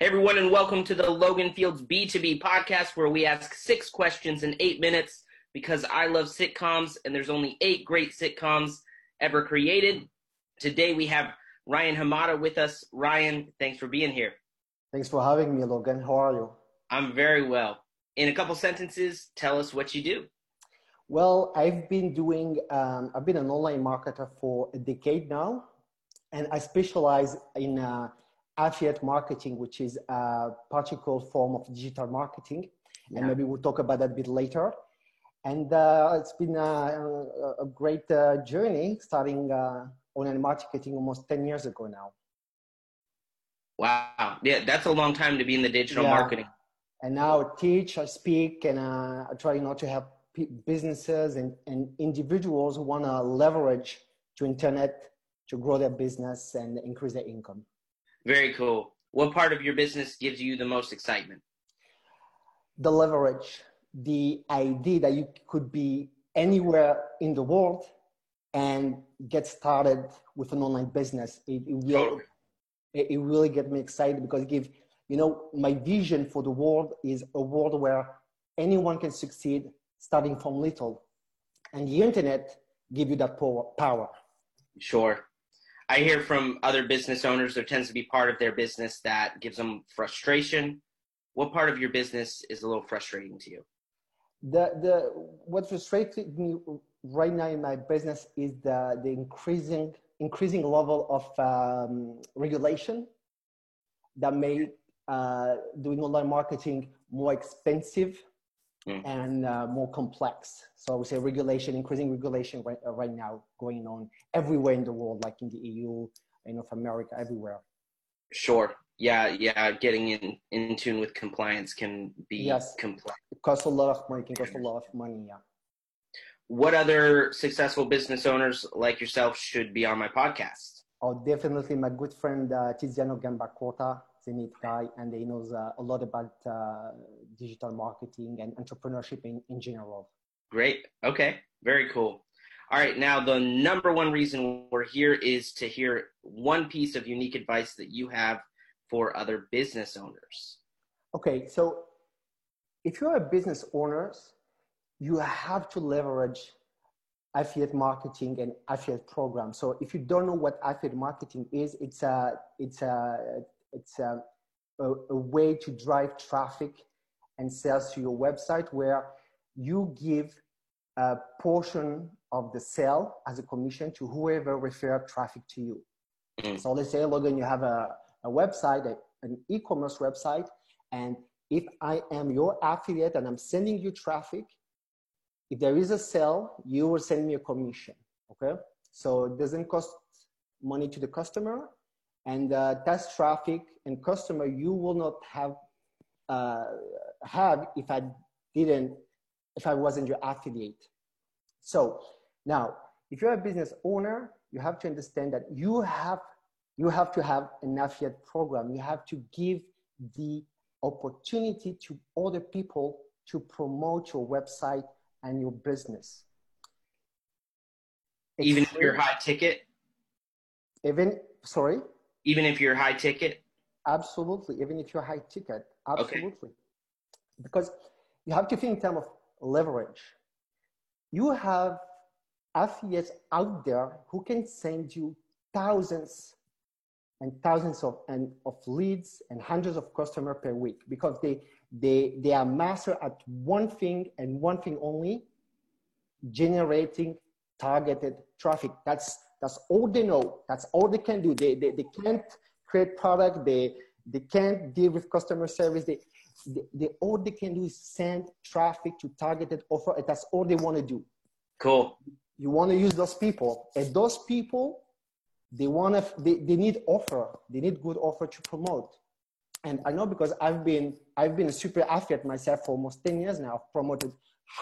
Hey everyone, and welcome to the Logan Fields B2B podcast, where we ask six questions in eight minutes because I love sitcoms, and there's only eight great sitcoms ever created. Today we have Ryan Hamada with us. Ryan, thanks for being here. Thanks for having me, Logan. How are you? I'm very well. In a couple sentences, tell us what you do. Well, I've been doing, um, I've been an online marketer for a decade now, and I specialize in uh, affiliate marketing, which is a particular form of digital marketing. Yeah. And maybe we'll talk about that a bit later. And uh, it's been a, a great uh, journey starting uh, online marketing almost 10 years ago now. Wow. Yeah, that's a long time to be in the digital yeah. marketing. And now I teach, I speak, and uh, I try not to help businesses and, and individuals who want to leverage to internet to grow their business and increase their income. Very cool. What part of your business gives you the most excitement? The leverage, the idea that you could be anywhere in the world and get started with an online business. It, it will, totally. it, it really get me excited because it give, you know, my vision for the world is a world where anyone can succeed starting from little. And the internet give you that power. Sure. I hear from other business owners there tends to be part of their business that gives them frustration. What part of your business is a little frustrating to you? The the what frustrates me right now in my business is the the increasing increasing level of um, regulation that made uh, doing online marketing more expensive mm. and uh, more complex. So I would say regulation, increasing regulation right, uh, right now going on everywhere in the world, like in the EU, in North America, everywhere. Sure. Yeah, yeah. Getting in in tune with compliance can be yes. complex. It costs a lot of money. It can cost a lot of money. Yeah. What other successful business owners like yourself should be on my podcast? Oh, definitely my good friend uh, Tiziano Gambacota a neat guy and he knows uh, a lot about uh, digital marketing and entrepreneurship in, in general. Great. Okay. Very cool. All right. Now, the number one reason we're here is to hear one piece of unique advice that you have for other business owners. Okay. So, if you're a business owner, you have to leverage affiliate marketing and affiliate program. So if you don't know what affiliate marketing is, it's a it's a it's a, a, a way to drive traffic and sales to your website where you give a portion of the sale as a commission to whoever refer traffic to you. Mm. So let's say, Logan, you have a, a website, a, an e-commerce website, and if I am your affiliate and I'm sending you traffic, if there is a sale, you will send me a commission. Okay. So it doesn't cost money to the customer and uh, test traffic and customer you will not have uh, have if I didn't if I wasn't your affiliate. So now, if you're a business owner, you have to understand that you have you have to have an affiliate program. You have to give the opportunity to other people to promote your website and your business. Even if you're high ticket? Even sorry? even if you're high ticket? Absolutely. Even if you're high ticket, absolutely. Okay. Because you have to think in terms of leverage. You have affiliates out there who can send you thousands and thousands of, and, of leads and hundreds of customers per week because they, they, they are master at one thing and one thing only, generating targeted traffic. That's that's all they know. That's all they can do. They, they, they can't create product. They, they can't deal with customer service. They, they, they, all they can do is send traffic to targeted offer. And that's all they want to do. Cool. You want to use those people. And those people, they want to, they, they need offer. They need good offer to promote. And I know because I've been, I've been a super affiliate myself for almost 10 years now. I've promoted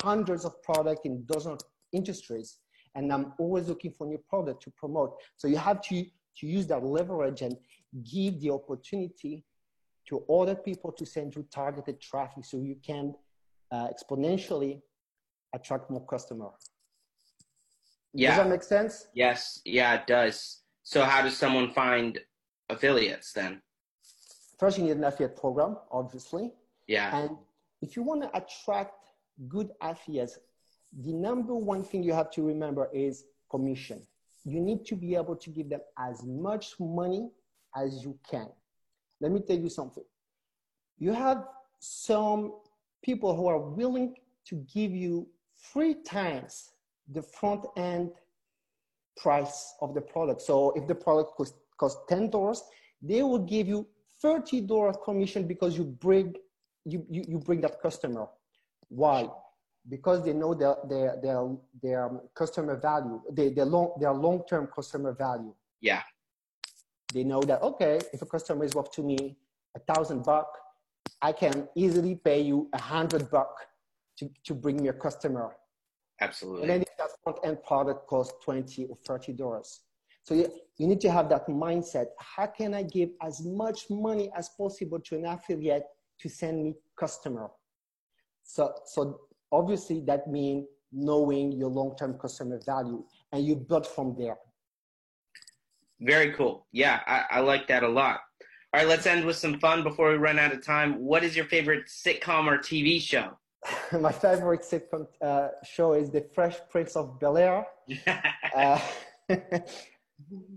hundreds of products in dozens of industries and I'm always looking for new product to promote. So you have to, to use that leverage and give the opportunity to other people to send you targeted traffic so you can uh, exponentially attract more customer. Yeah. Does that make sense? Yes. Yeah, it does. So how does someone find affiliates then? first you need an affiliate program, obviously. Yeah. And if you want to attract good affiliates, the number one thing you have to remember is commission. You need to be able to give them as much money as you can. Let me tell you something. You have some people who are willing to give you three times the front end price of the product. So if the product costs, costs $10, they will give you $30 commission because you bring, you, you, you bring that customer. Why? Because they know their, their, their, their um, customer value, their, their, long, their long-term customer value. Yeah. They know that, okay, if a customer is worth to me a thousand buck, I can easily pay you a hundred buck to, to bring me a customer. Absolutely. And then if that front end product costs 20 or 30 dollars. So you, you need to have that mindset. How can I give as much money as possible to an affiliate to send me customer? So, so obviously that means knowing your long-term customer value and you build from there. Very cool. Yeah, I, I like that a lot. All right, let's end with some fun before we run out of time. What is your favorite sitcom or TV show? My favorite sitcom uh, show is The Fresh Prince of Bel Air. uh,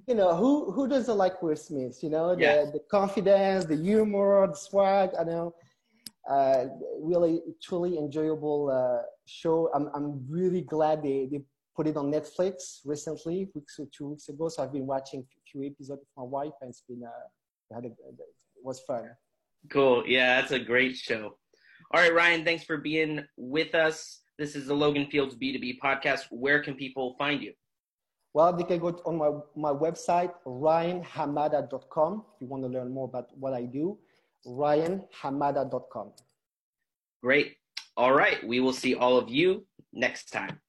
you know, who, who doesn't like Will Smith? You know, the, Yeah. the confidence, the humor, the swag, I know. Uh, really, truly enjoyable uh, show. I'm, I'm really glad they, they put it on Netflix recently, weeks or two weeks ago. So I've been watching a few episodes with my wife, and it's been uh, had a, it was fun. Cool. Yeah, that's a great show. All right, Ryan, thanks for being with us. This is the Logan Fields B2B podcast. Where can people find you? Well, they can go on my, my website, ryanhamada.com, if you want to learn more about what I do, ryanhamada.com. Great. All right. We will see all of you next time.